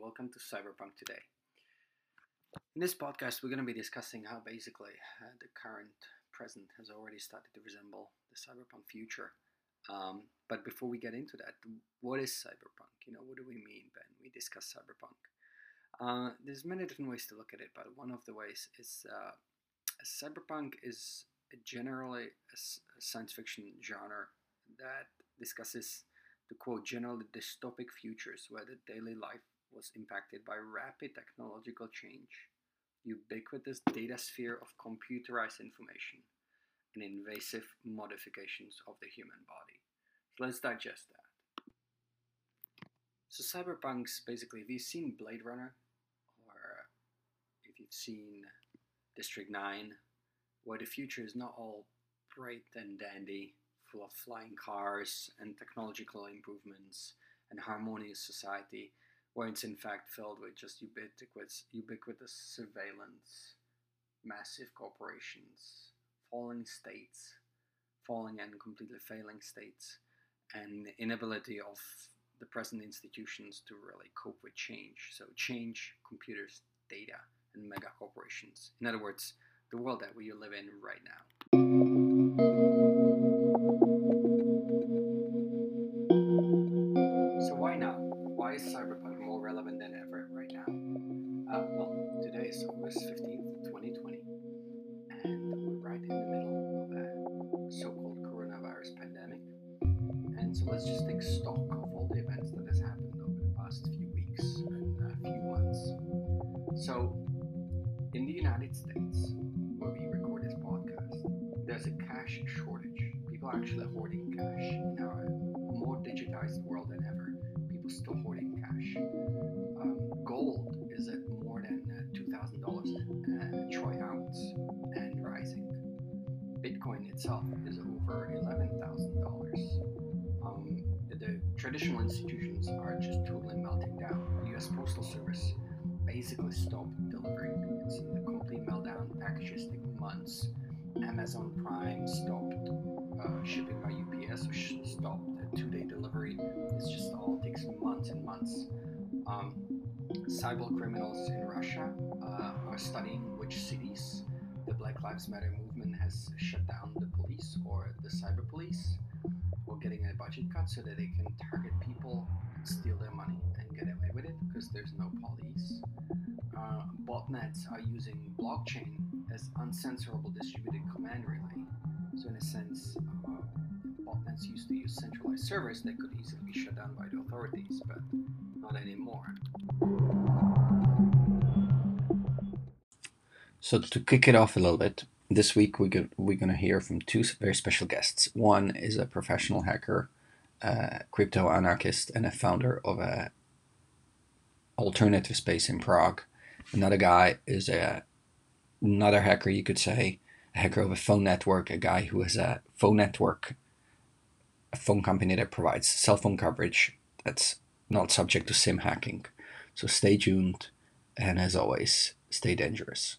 welcome to Cyberpunk today. In this podcast, we're going to be discussing how basically uh, the current present has already started to resemble the cyberpunk future. Um, but before we get into that, what is cyberpunk? You know, what do we mean when we discuss cyberpunk? Uh, there's many different ways to look at it, but one of the ways is uh, cyberpunk is generally a science fiction genre that discusses the quote generally dystopic futures where the daily life was impacted by rapid technological change, ubiquitous data sphere of computerized information, and invasive modifications of the human body. So let's digest that. So cyberpunks basically, if you've seen Blade Runner, or if you've seen District 9, where the future is not all bright and dandy, full of flying cars and technological improvements and harmonious society, where it's in fact filled with just ubiquitous, ubiquitous surveillance, massive corporations, falling states, falling and completely failing states, and inability of the present institutions to really cope with change. So, change, computers, data, and mega corporations. In other words, the world that we live in right now. August 15th, 2020, and we're right in the middle of a so called coronavirus pandemic. And so let's just take stock of all the events that has happened over the past few weeks and a few months. So, in the United States, where we record this podcast, there's a cash shortage. People are actually hoarding cash in our more digitized world than ever. People still hoarding. Um, gold is at more than $2,000 uh, troy ounce and rising. Bitcoin itself is over $11,000. Um, the traditional institutions are just totally melting down. The US Postal Service basically stopped delivering. It's in the complete meltdown. Packages take months. Amazon Prime stopped uh, shipping by UPS, or stopped the two-day delivery. It's just all takes months and months. Um, cyber criminals in Russia uh, are studying which cities the Black Lives Matter movement has shut down the police or the cyber police or getting a budget cut so that they can target people, steal their money, and get away with it because there's no police. Uh, botnets are using blockchain as uncensorable distributed command relay. So, in a sense, uh, botnets used to use centralized servers that could easily be shut down by the authorities, but not anymore. So to kick it off a little bit, this week we go, we're going to hear from two very special guests. One is a professional hacker, a crypto anarchist, and a founder of a alternative space in Prague. Another guy is a another hacker, you could say, a hacker of a phone network, a guy who has a phone network, a phone company that provides cell phone coverage that's not subject to SIM hacking. So stay tuned, and as always, stay dangerous.